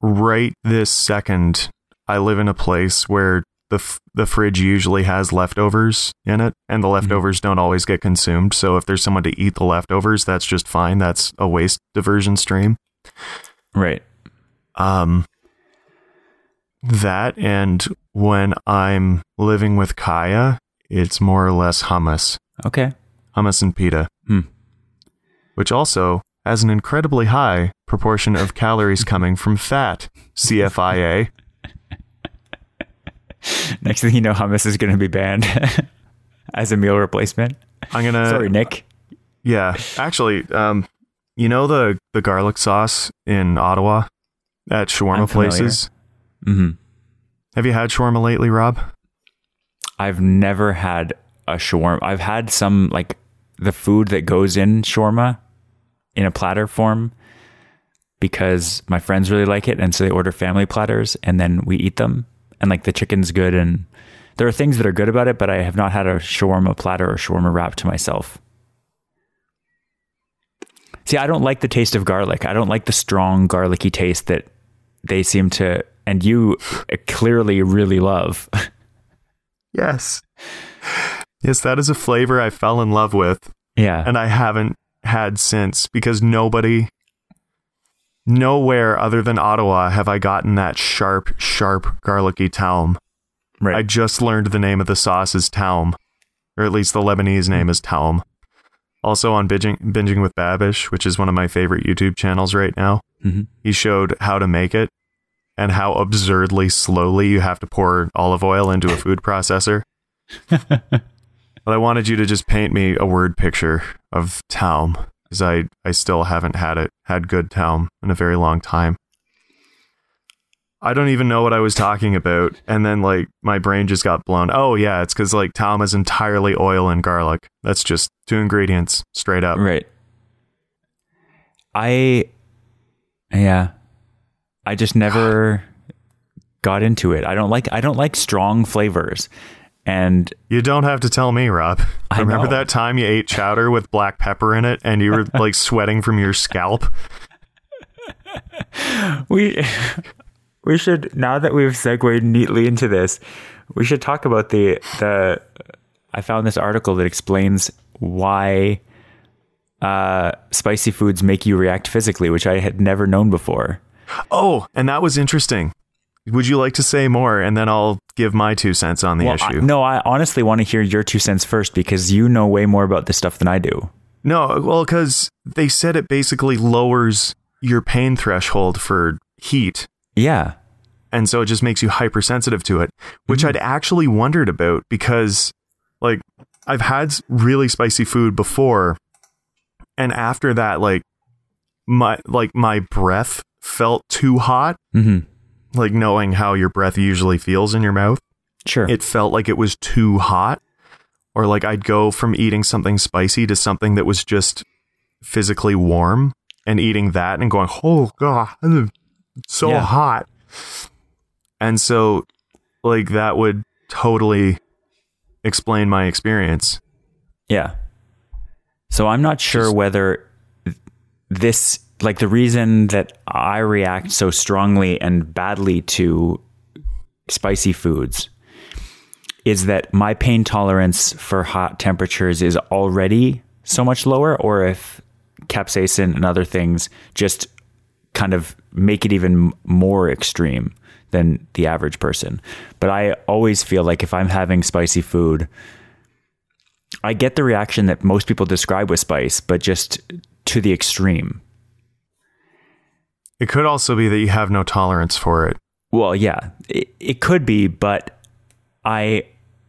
right this second, I live in a place where the f- the fridge usually has leftovers in it, and the leftovers don't always get consumed. So if there's someone to eat the leftovers, that's just fine. That's a waste diversion stream. Right. Um, that and when I'm living with Kaya, it's more or less hummus, Okay. hummus and pita, Hmm. which also has an incredibly high proportion of calories coming from fat. CFIA. [LAUGHS] Next thing you know, hummus is going to be banned [LAUGHS] as a meal replacement. I'm gonna. Sorry, Nick. Yeah, actually, um, you know the the garlic sauce in Ottawa at shawarma places. hmm Have you had shawarma lately, Rob? I've never had a shawarma. I've had some like the food that goes in shawarma in a platter form because my friends really like it, and so they order family platters, and then we eat them. And like the chicken's good, and there are things that are good about it, but I have not had a shawarma platter or shawarma wrap to myself. See, I don't like the taste of garlic. I don't like the strong garlicky taste that they seem to, and you clearly really love. [LAUGHS] Yes. Yes, that is a flavor I fell in love with yeah. and I haven't had since because nobody, nowhere other than Ottawa have I gotten that sharp, sharp, garlicky taum. right. I just learned the name of the sauce is taum, or at least the Lebanese name is taum. Also on binging, binging with Babish, which is one of my favorite YouTube channels right now, Mhm. he showed how to make it and how absurdly slowly you have to pour olive oil into a food processor. [LAUGHS] but I wanted you to just paint me a word picture of taum because I, I still haven't had it had good taum in a very long time. I don't even know what I was talking about, and then like my brain just got blown. Oh yeah, it's because like taum is entirely oil and garlic. That's just two ingredients straight up. Right. I, yeah, I just never [SIGHS] got into it. I don't like I don't like strong flavors, and You don't have to tell me, Rob. I Remember know. that time you ate chowder with black pepper in it, and you were [LAUGHS] like sweating from your scalp? we we should now that we've segued neatly into this, we should talk about the the. I found this article that explains why uh, spicy foods make you react physically, which I had never known before. Oh, and that was interesting. Would you like to say more, and then I'll give my two cents on the Well, issue? I, no, I honestly want to hear your two cents first because you know way more about this stuff than I do. No, well, because they said it basically lowers your pain threshold for heat. Yeah. And so it just makes you hypersensitive to it, which I'd actually wondered about because, like, I've had really spicy food before. And after that, like, my, like, my breath felt too hot. hmm Like, knowing how your breath usually feels in your mouth. Sure. it felt like it was too hot or like I'd go from eating something spicy to something that was just physically warm and eating that and going, "Oh god, so Yeah. hot." And so like that would totally explain my experience. Yeah. So I'm not sure whether this, like the reason that I react so strongly and badly to spicy foods is that my pain tolerance for hot temperatures is already so much lower, or if capsaicin and other things just kind of make it even more extreme than the average person. But I always feel like if I'm having spicy food, I get the reaction that most people describe with spice, but just to the extreme. It could also be that you have no tolerance for it. Well, yeah, it, it could be, but I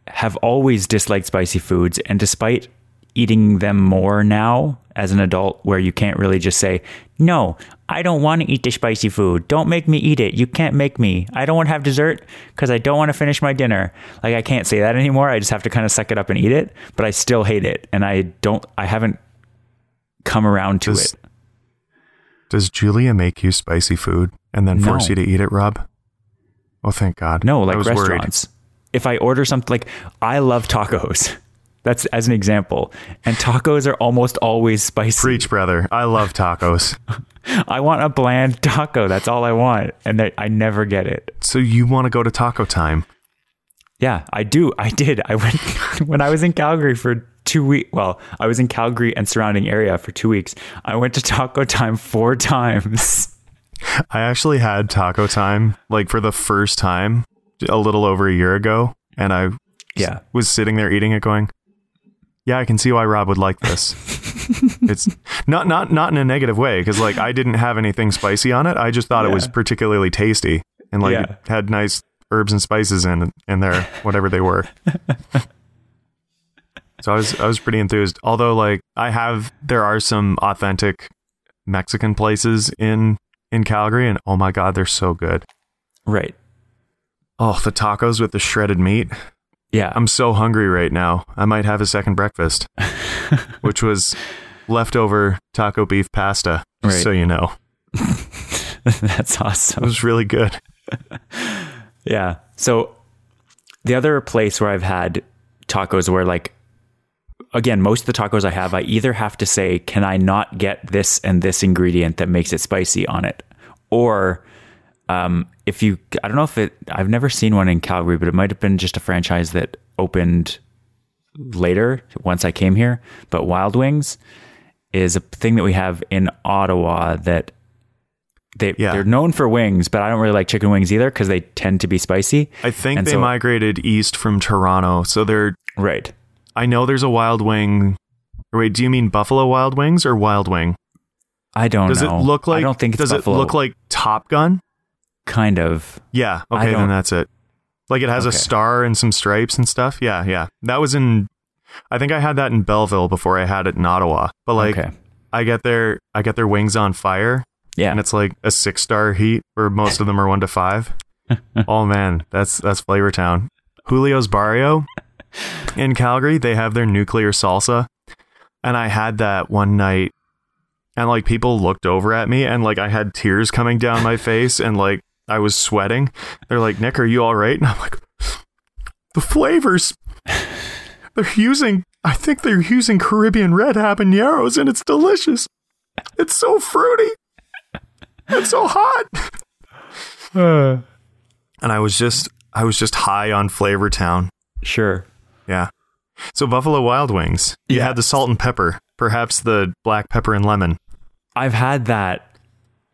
have always disliked spicy foods. And despite eating them more now as an adult, where you can't really just say, no, I don't want to eat the spicy food. Don't make me eat it. You can't make me. I don't want to have dessert because I don't want to finish my dinner. Like, I can't say that anymore. I just have to kind of suck it up and eat it, but I still hate it. And I don't, I haven't come around to Does- it. Does Julia make you spicy food and then force No. you to eat it, Rob? Oh, thank God. No, like was worried. restaurants. If I order something like I love tacos. [LAUGHS] That's as an example. And tacos are almost always spicy. Preach, brother. I love tacos. [LAUGHS] I want a bland taco. That's all I want. And they, I never get it. so you want to go to taco time? Yeah, I do. I did. I went [LAUGHS] when I was in Calgary for two weeks. Well, I was in Calgary and surrounding area for two weeks. I went to Taco Time four times. [LAUGHS] I actually had taco time like for the first time a little over a year ago, and I Yeah. was sitting there eating it, going, "Yeah, I can see why Rob would like this." [LAUGHS] it's not not not in a negative way because like I didn't have anything spicy on it. I just thought it was particularly tasty and like Yeah. it had nice herbs and spices in in there, whatever they were. [LAUGHS] so I was I was pretty enthused. Although like I have there are some authentic Mexican places in in Calgary, and oh my god, they're so good. Right. Oh, the tacos with the shredded meat. Yeah. I'm so hungry right now. I might have a second breakfast, [LAUGHS] which was leftover taco beef pasta. Just Right. So you know, [LAUGHS] That's awesome. it was really good. [LAUGHS] Yeah. So the other place where I've had tacos where like again, most of the tacos I have, I either have to say, can I not get this and this ingredient that makes it spicy on it? Or um, if you, I don't know if it, I've never seen one in Calgary, but it might have been just a franchise that opened later once I came here. But Wild Wings is a thing that we have in Ottawa that they, Yeah. they're known for wings, but I don't really like chicken wings either because they tend to be spicy. I think And they so- migrated east from Toronto, so they're. Right. I know there's a Wild Wing. or Wait, do you mean Buffalo Wild Wings or Wild Wing? I don't Does know. it look like? I don't think it's Does Buffalo. it look like Top Gun? kind of? Yeah. Okay, then that's it. Like it has a star and some stripes and stuff. Yeah, yeah. That was in. I think I had that in Belleville before I had it in Ottawa. But like, okay. I get their I get their wings on fire, Yeah. and it's like a six star heat, where most of them are one to five. [LAUGHS] oh man, that's that's Flavor Town. Julio's Barrio in Calgary, they have their nuclear salsa, and I had that one night, and like people looked over at me, and like I had tears coming down my face, and like I was sweating. They're like, "Nick, are you all right?" And I'm like, "The flavors." They're using, I think they're using Caribbean red habaneros, and it's delicious. It's so fruity. It's so hot. [LAUGHS] Uh. and I was just, I was just high on Flavor Town. Sure. Yeah. So Buffalo Wild Wings. You Yeah. had the salt and pepper, perhaps the black pepper and lemon. I've had that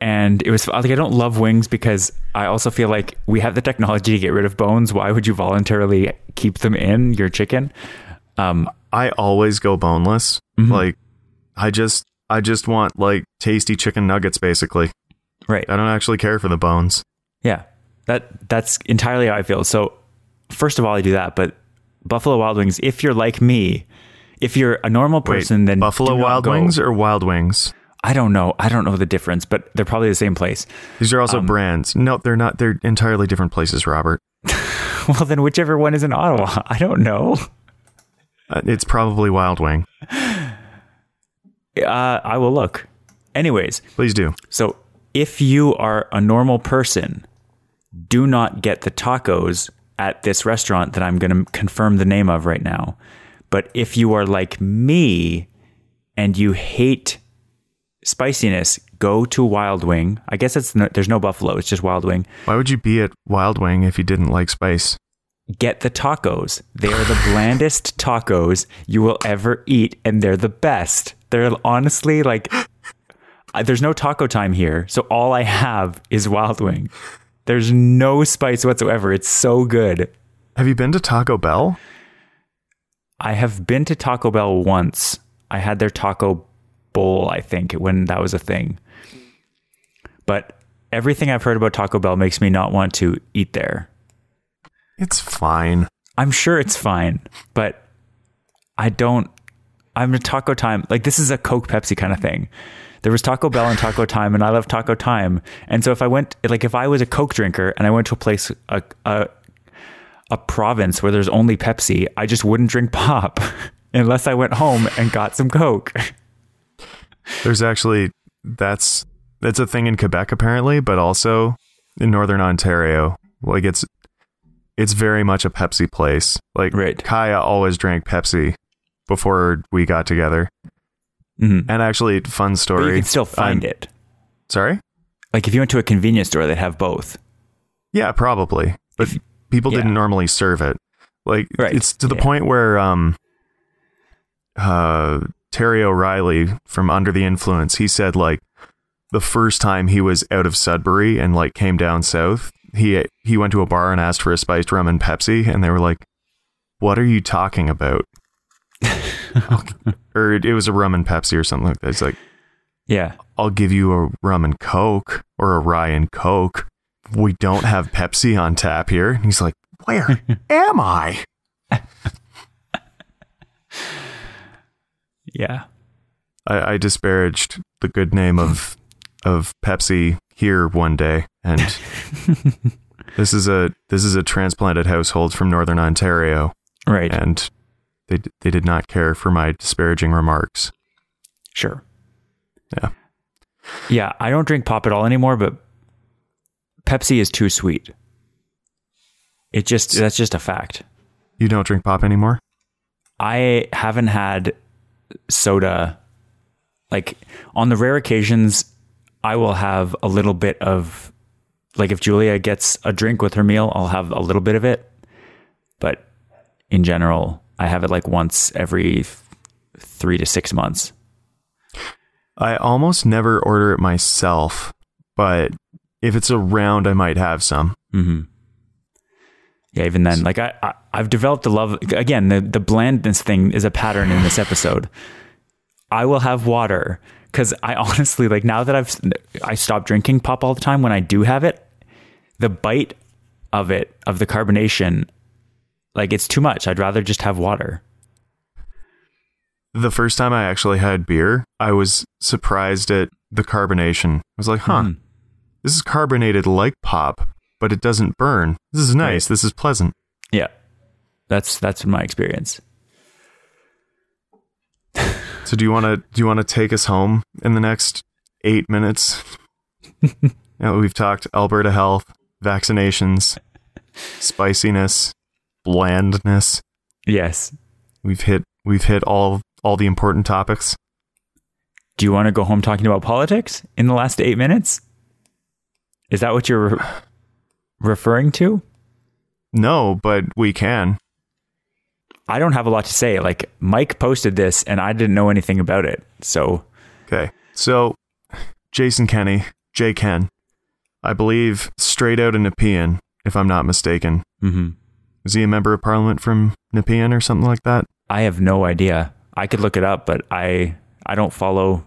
and it was like I don't love wings because I also feel like we have the technology to get rid of bones. Why would you voluntarily keep them in your chicken? Um, I always go boneless. Mhm. Like, I just, I just want like tasty chicken nuggets, basically. right. I don't actually care for the bones. Yeah. That that's entirely how I feel. So first of all, I do that, but Buffalo Wild Wings, if you're like me, if you're a normal Wait, person, then Buffalo Wild go- Wings or Wild Wings? I don't know. I don't know the difference, but they're probably the same place. These are also Um, brands. No, they're not. They're entirely different places, Robert. [LAUGHS] Well, then whichever one is in Ottawa, [LAUGHS] I don't know. Uh, it's probably Wild Wing. Uh, I will look. Anyways, Please do. So if you are a normal person, do not get the tacos at this restaurant that I'm going to confirm the name of right now. But if you are like me and you hate spiciness, go to Wild Wing. I guess it's no, there's no buffalo, it's just Wild Wing. Why would you be at Wild Wing if you didn't like spice? Get the tacos. They are the blandest [LAUGHS] tacos you will ever eat and they're the best. They're honestly like [GASPS] there's no taco time here, so all I have is Wild Wing. There's no spice whatsoever. It's so good. Have you been to Taco Bell? I have been to Taco Bell once. I had their taco bowl, I think, when that was a thing. But everything I've heard about Taco Bell makes me not want to eat there. It's fine. I'm sure it's fine, but I don't. I'm a Taco Time. Like this is a Coke Pepsi kind of thing. There was Taco Bell and Taco Time, and I love Taco Time. And so if I went, like, if I was a Coke drinker and I went to a place, a a, a province where there's only Pepsi, I just wouldn't drink pop [LAUGHS] unless I went home and got some Coke. [LAUGHS] There's actually that's that's a thing in Quebec apparently, but also in northern Ontario. Like it's it's very much a Pepsi place. Like Right. Kaya always drank Pepsi before we got together. Mhm. And actually, fun But story. you can still find I'm- it. Sorry? Like if you went to a convenience store, they'd have both. Yeah, probably. But people yeah. didn't normally serve it. Like Right, it's to the yeah. point where um uh Terry O'Reilly from Under the Influence, he said like the first time he was out of Sudbury and like came down south, he he went to a bar and asked for a spiced rum and Pepsi and they were like, "What are you talking about?" [LAUGHS] or it was a rum and Pepsi or something like that. It's like, Yeah. I'll give you a rum and coke or a rye and coke. We don't have Pepsi on tap here. And he's like, Where [LAUGHS] am I? Yeah. I, I disparaged the good name of of Pepsi here one day, and [LAUGHS] this is a this is a transplanted household from Northern Ontario, Right. and they they did not care for my disparaging remarks. Sure. Yeah. Yeah, I don't drink pop at all anymore, but Pepsi is too sweet. It just that's just a fact. You don't drink pop anymore? I haven't had soda like on the rare occasions I will have a little bit of like if Julia gets a drink with her meal, I'll have a little bit of it. But in general, I have it like once every 3 to 6 months. I almost never order it myself, but if it's around, I might have some. hmm Yeah, even then, like I, I, I've developed a love. Again, the the blandness thing is a pattern in this episode. I will have water because I honestly like now that I've I stopped drinking pop all the time. When I do have it, the bite of it of the carbonation, like it's too much. I'd rather just have water. The first time I actually had beer, I was surprised at the carbonation. I was like, huh, Hmm. this is carbonated like pop, but it doesn't burn. This is nice. This is pleasant. Yeah, that's that's my experience. So do you want to do you want to take us home in the next 8 minutes? [LAUGHS] We've talked Alberta health, vaccinations, spiciness, blandness. Yes. We've hit we've hit all all the important topics. Do you want to go home talking about politics in the last eight minutes? Is that what you're re- [SIGHS] referring to? No, but we can. I don't have a lot to say. Like Mike posted this and I didn't know anything about it. So Okay. So, Jason Kenney, J. Ken, I believe straight out of Nepean, if I'm not mistaken. mhm. Is he a member of parliament from Nepean or something like that? I have no idea. I could look it up, but I I don't follow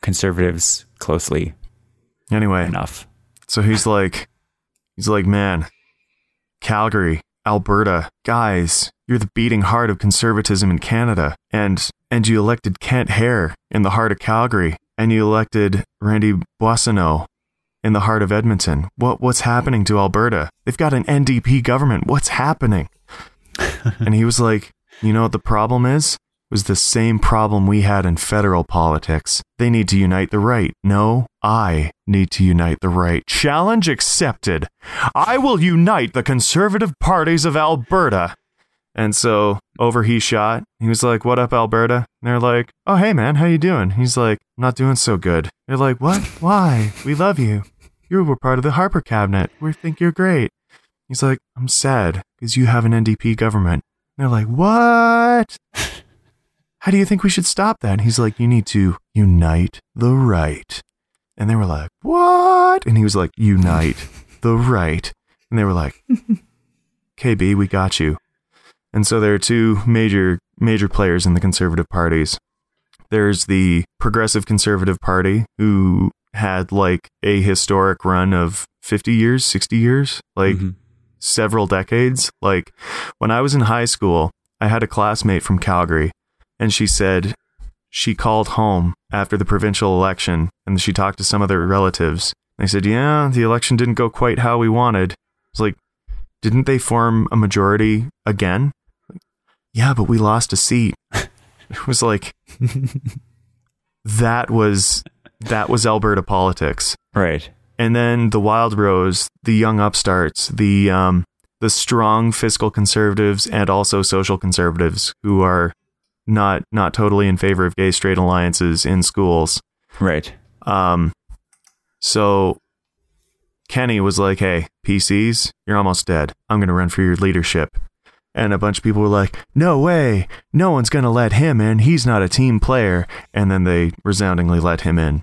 conservatives closely Anyway, enough. so he's like, he's like, man, Calgary, Alberta, guys, you're the beating heart of conservatism in Canada, and and you elected Kent Hehr in the heart of Calgary, and you elected Randy Boissonnault in the heart of Edmonton. What what's happening to Alberta? They've got an NDP government. What's happening? [LAUGHS] and he was like, you know what the problem is? It was the same problem we had in federal politics. They need to unite the right. No, I need to unite the right. Challenge accepted. I will unite the conservative parties of Alberta. And so over he shot. He was like, "What up, Alberta?" And they're like, "Oh, hey man, how you doing?" He's like, "Not doing so good." They're like, "What? Why? We love you. You were part of the Harper cabinet. We think you're great." He's like, "I'm sad because you have an NDP government." And they're like, "What? How do you think we should stop that?" And he's like, "You need to unite the right." And they were like, "What?" And he was like, "Unite the right." And they were like, [LAUGHS] "KB, we got you." And so there are two major major players in the conservative parties. There's the Progressive Conservative Party who had like a historic run of 50 years, 60 years, like Mhm. several decades. Like when I was in high school, I had a classmate from Calgary and she said she called home after the provincial election and she talked to some of their relatives. They said, "Yeah, the election didn't go quite how we wanted." It's like, didn't they form a majority again? Yeah, but we lost a seat. [LAUGHS] it was like [LAUGHS] that was that was Alberta politics. Right. And then the Wildrose, the young upstarts, the um the strong fiscal conservatives and also social conservatives who are not not totally in favor of gay straight alliances in schools. Right. Um, so Kenney was like, "Hey, PCs, you're almost dead. I'm going to run for your leadership." And a bunch of people were like, "No way! No one's going to let him in. He's not a team player." And then they resoundingly let him in.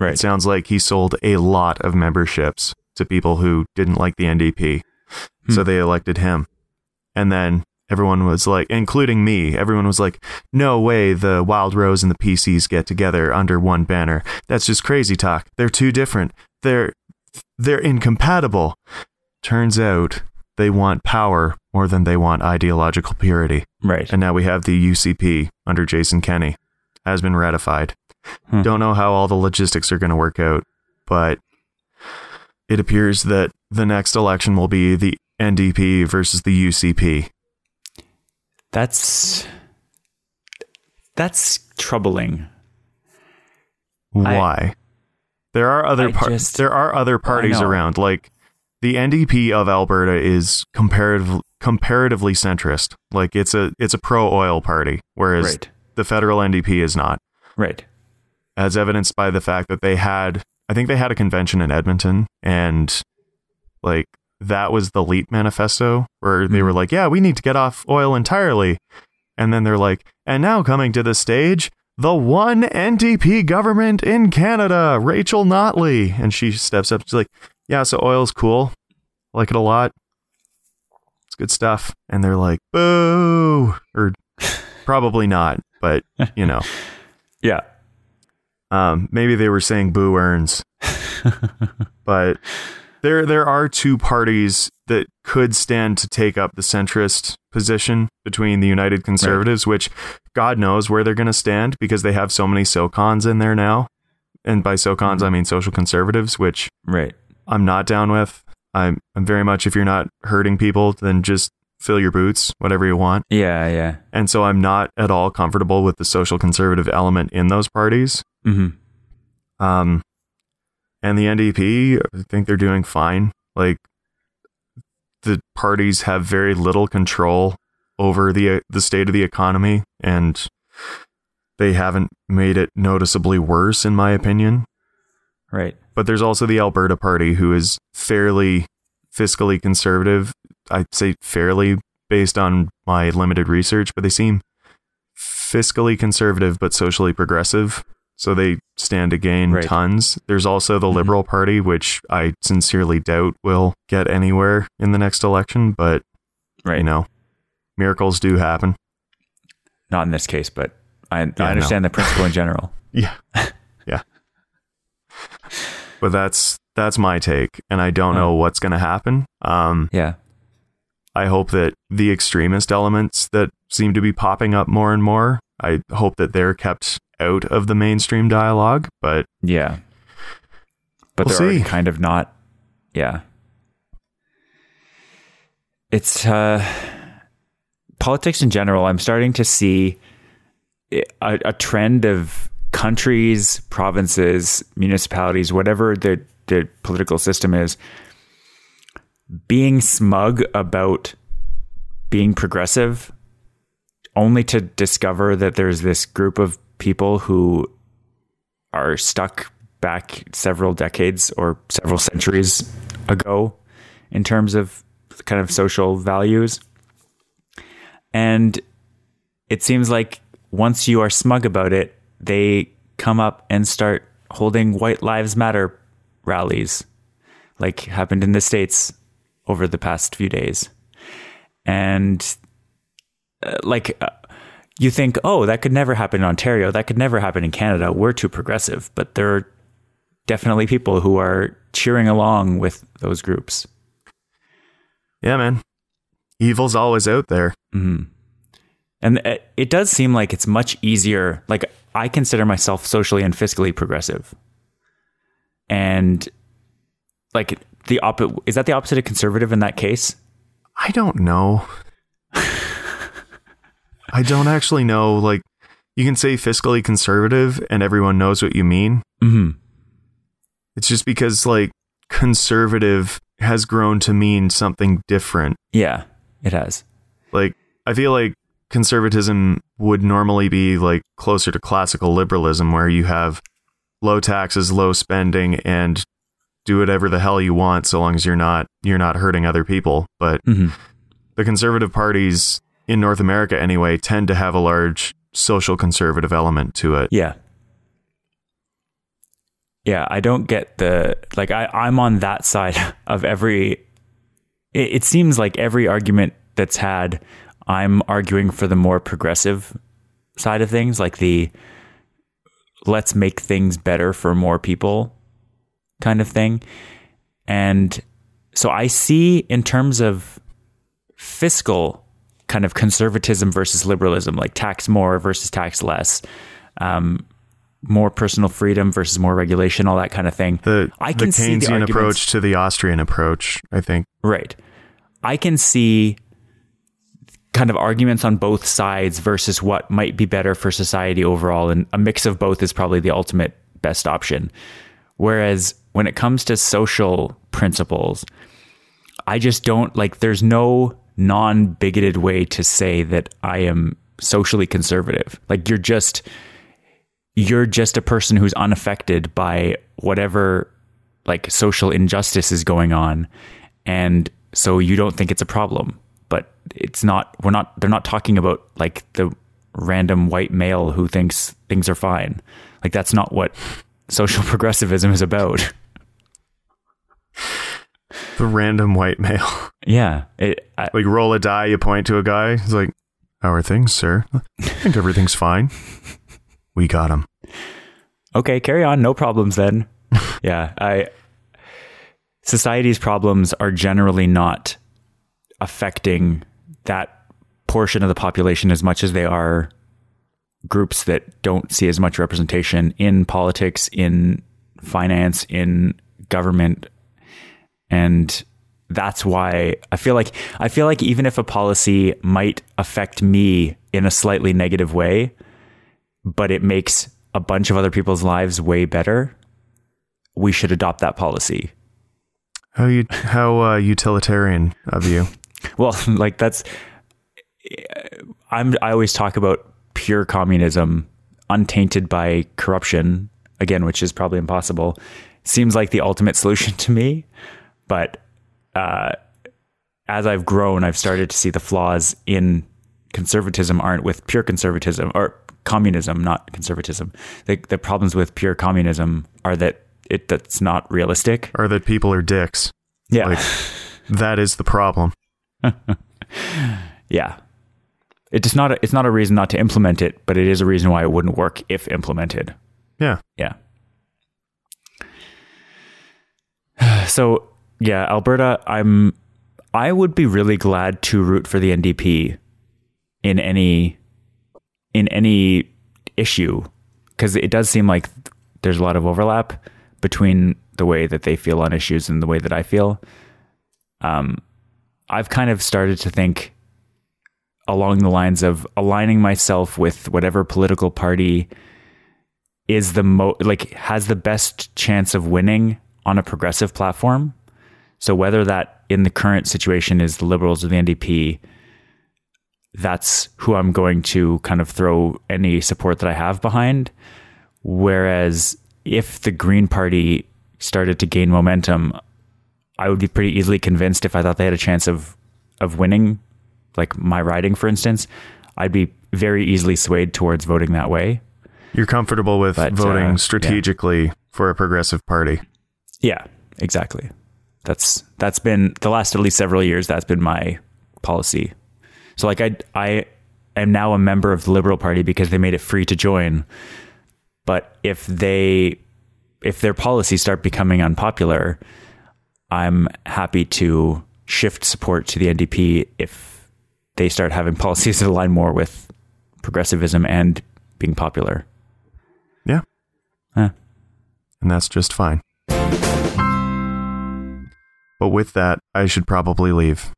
Right. It sounds like he sold a lot of memberships to people who didn't like the NDP. So hmm. they elected him. And then everyone was like, including me, everyone was like, no way the Wildrose and the PCs get together under one banner. That's just crazy talk. They're too different. They're they're incompatible. Turns out they want power more than they want ideological purity. Right. And now we have the UCP under Jason Kenney has been ratified. Hmm. Don't know how all the logistics are going to work out, but it appears that the next election will be the NDP versus the UCP. That's that's troubling. Why? there are other I par- just- there are other parties around. Like the NDP of Alberta is comparative comparatively centrist. Like it's a it's a pro oil party, whereas Right. the federal NDP is not. Right. As evidenced by the fact that they had I think they had a convention in Edmonton and like that was the LEAP manifesto where they mm-hmm. were like, yeah, we need to get off oil entirely. And then they're like, and now coming to the stage, the one NDP government in Canada, Rachel Notley. And she steps up, she's like, yeah, so oil's cool. I like it a lot. It's good stuff. And they're like, boo. Or probably not, but you know. [LAUGHS] Yeah. Um, maybe they were saying boo earns, [LAUGHS] but there there are two parties that could stand to take up the centrist position between the United Conservatives, which God knows where they're going to stand because they have so many SoCons in there now, and by SoCons I mean social conservatives, which Right. I'm not down with. I'm I'm very much if you're not hurting people, then just fill your boots, whatever you want. Yeah, yeah. And so I'm not at all comfortable with the social conservative element in those parties. Mhm. Um, and the NDP, I think they're doing fine. Like the parties have very little control over the the state of the economy, and they haven't made it noticeably worse, in my opinion. Right. But there's also the Alberta Party, who is fairly fiscally conservative. I'd say fairly based on my limited research, but they seem fiscally conservative but socially progressive. So they stand to gain Right. tons. There's also the Mhm. Liberal Party, which I sincerely doubt will get anywhere in the next election, but Right. you know, miracles do happen. Not in this case, but I, Yeah, I understand the principle in general. [LAUGHS] Yeah. yeah. But that's that's my take and I don't know what's going to happen. Um Yeah. I hope that the extremist elements that seem to be popping up more and more, I hope that they're kept out of the mainstream dialogue, but Yeah. But We'll they're kind of not. Yeah. It's uh, politics in general. I'm starting to see a, a trend of countries, provinces, municipalities, whatever the, the political system is, being smug about being progressive only to discover that there's this group of people who are stuck back several decades or several centuries ago in terms of kind of social values. And it seems like once you are smug about it, they come up and start holding White Lives Matter rallies, like happened in the States over the past few days. And uh, like, uh, you think, oh, that could never happen in Ontario. That could never happen in Canada. We're too progressive. But there are definitely people who are cheering along with those groups. yeah, man. Evil's always out there. Mm-hmm. And it, it does seem like it's much easier. Like, I consider myself socially and fiscally progressive. And like, the opposite is that the opposite of conservative in that case? I don't know. I don't actually know. Like, you can say fiscally conservative and everyone knows what you mean. Mm-hmm. It's just because, like, conservative has grown to mean something different. Yeah, it has. Like, I feel like conservatism would normally be like closer to classical liberalism, where you have low taxes, low spending, and do whatever the hell you want so long as you're not you're not hurting other people. But Mm-hmm. the conservative parties in North America anyway tend to have a large social conservative element to it. Yeah. Yeah, I don't get the like I I'm on that side [LAUGHS] of every it, it seems like every argument that's had I'm arguing for the more progressive side of things like the let's make things better for more people kind of thing. And so I see in terms of fiscal kind of conservatism versus liberalism, like tax more versus tax less, um, more personal freedom versus more regulation, all that kind of thing. The, I the can see the Keynesian arguments- approach to the Austrian approach, I think. Right. I can see kind of arguments on both sides versus what might be better for society overall. And a mix of both is probably the ultimate best option. Whereas when it comes to social principles, I just don't like, there's no non bigoted way to say that I am socially conservative. Like you're just, you're just a person who's unaffected by whatever like social injustice is going on. And so you don't think it's a problem. But it's not we're not they're not talking about like the random white male who thinks things are fine. Like that's not what [LAUGHS] social progressivism is about The random white male. [LAUGHS] yeah it, I, like roll a die, you point to a guy. He's like, "How are things, sir? [LAUGHS] I think everything's fine. [LAUGHS] We got him." okay carry on no problems then yeah i society's problems are generally not affecting that portion of the population as much as they are groups that don't see as much representation in politics in finance in government and that's why I feel like I feel like even if a policy might affect me in a slightly negative way but it makes a bunch of other people's lives way better, we should adopt that policy. How you how uh, utilitarian of you? [LAUGHS] Well, like that's I'm I always talk about pure communism untainted by corruption, again, which is probably impossible. Seems like the ultimate solution [LAUGHS] to me, but uh, as I've grown, I've started to see the flaws in conservatism aren't with pure conservatism or communism, not conservatism. The, the problems with pure communism are that it that's not realistic. Or that people are dicks? Yeah, Like that is the problem. [LAUGHS] yeah. It's not a, it's not a reason not to implement it, but it is a reason why it wouldn't work if implemented. Yeah. Yeah. [SIGHS] So yeah, Alberta, I'm I would be really glad to root for the NDP in any in any issue because it does seem like there's a lot of overlap between the way that they feel on issues and the way that I feel. Um, I've kind of started to think along the lines of aligning myself with whatever political party is the mo like has the best chance of winning on a progressive platform. So whether that in the current situation is the Liberals or the NDP, that's who I'm going to kind of throw any support that I have behind. Whereas if the Green Party started to gain momentum, I would be pretty easily convinced if I thought they had a chance of of winning, like my riding, for instance, I'd be very easily swayed towards voting that way. You're comfortable with But, voting uh, yeah. strategically for a progressive party. Yeah, exactly. That's that's been the last at least several years. That's been my policy. So like I I am now a member of the Liberal Party because they made it free to join. But if they if their policies start becoming unpopular, I'm happy to shift support to the NDP if they start having [LAUGHS] policies that align more with progressivism and being popular. Yeah. Huh. And that's just fine. But with that, I should probably leave.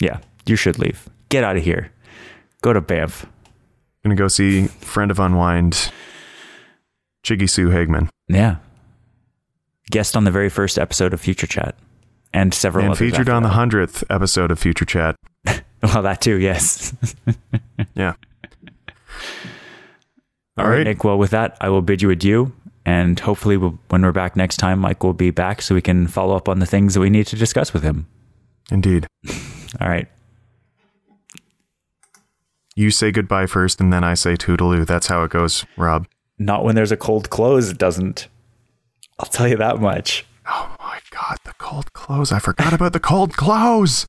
Yeah, you should leave. Get out of here. Go to Banff. Gonna go see friend of Unwind, Chiggy Sue Hagman, Yeah. Guest on the very first episode of Future Chat and several and featured on the hundredth episode of Future Chat. [LAUGHS] Well, that too, yes. [LAUGHS] Yeah. All right, Nick. Well, with that, I will bid you adieu. And hopefully, we'll, when we're back next time, Mike will be back so we can follow up on the things that we need to discuss with him. Indeed. [LAUGHS] All right. You say goodbye first, and then I say toodaloo. That's how it goes, Rob. Not when there's a cold close, it doesn't. I'll tell you that much. Oh my god, the cold close. I forgot about the cold close.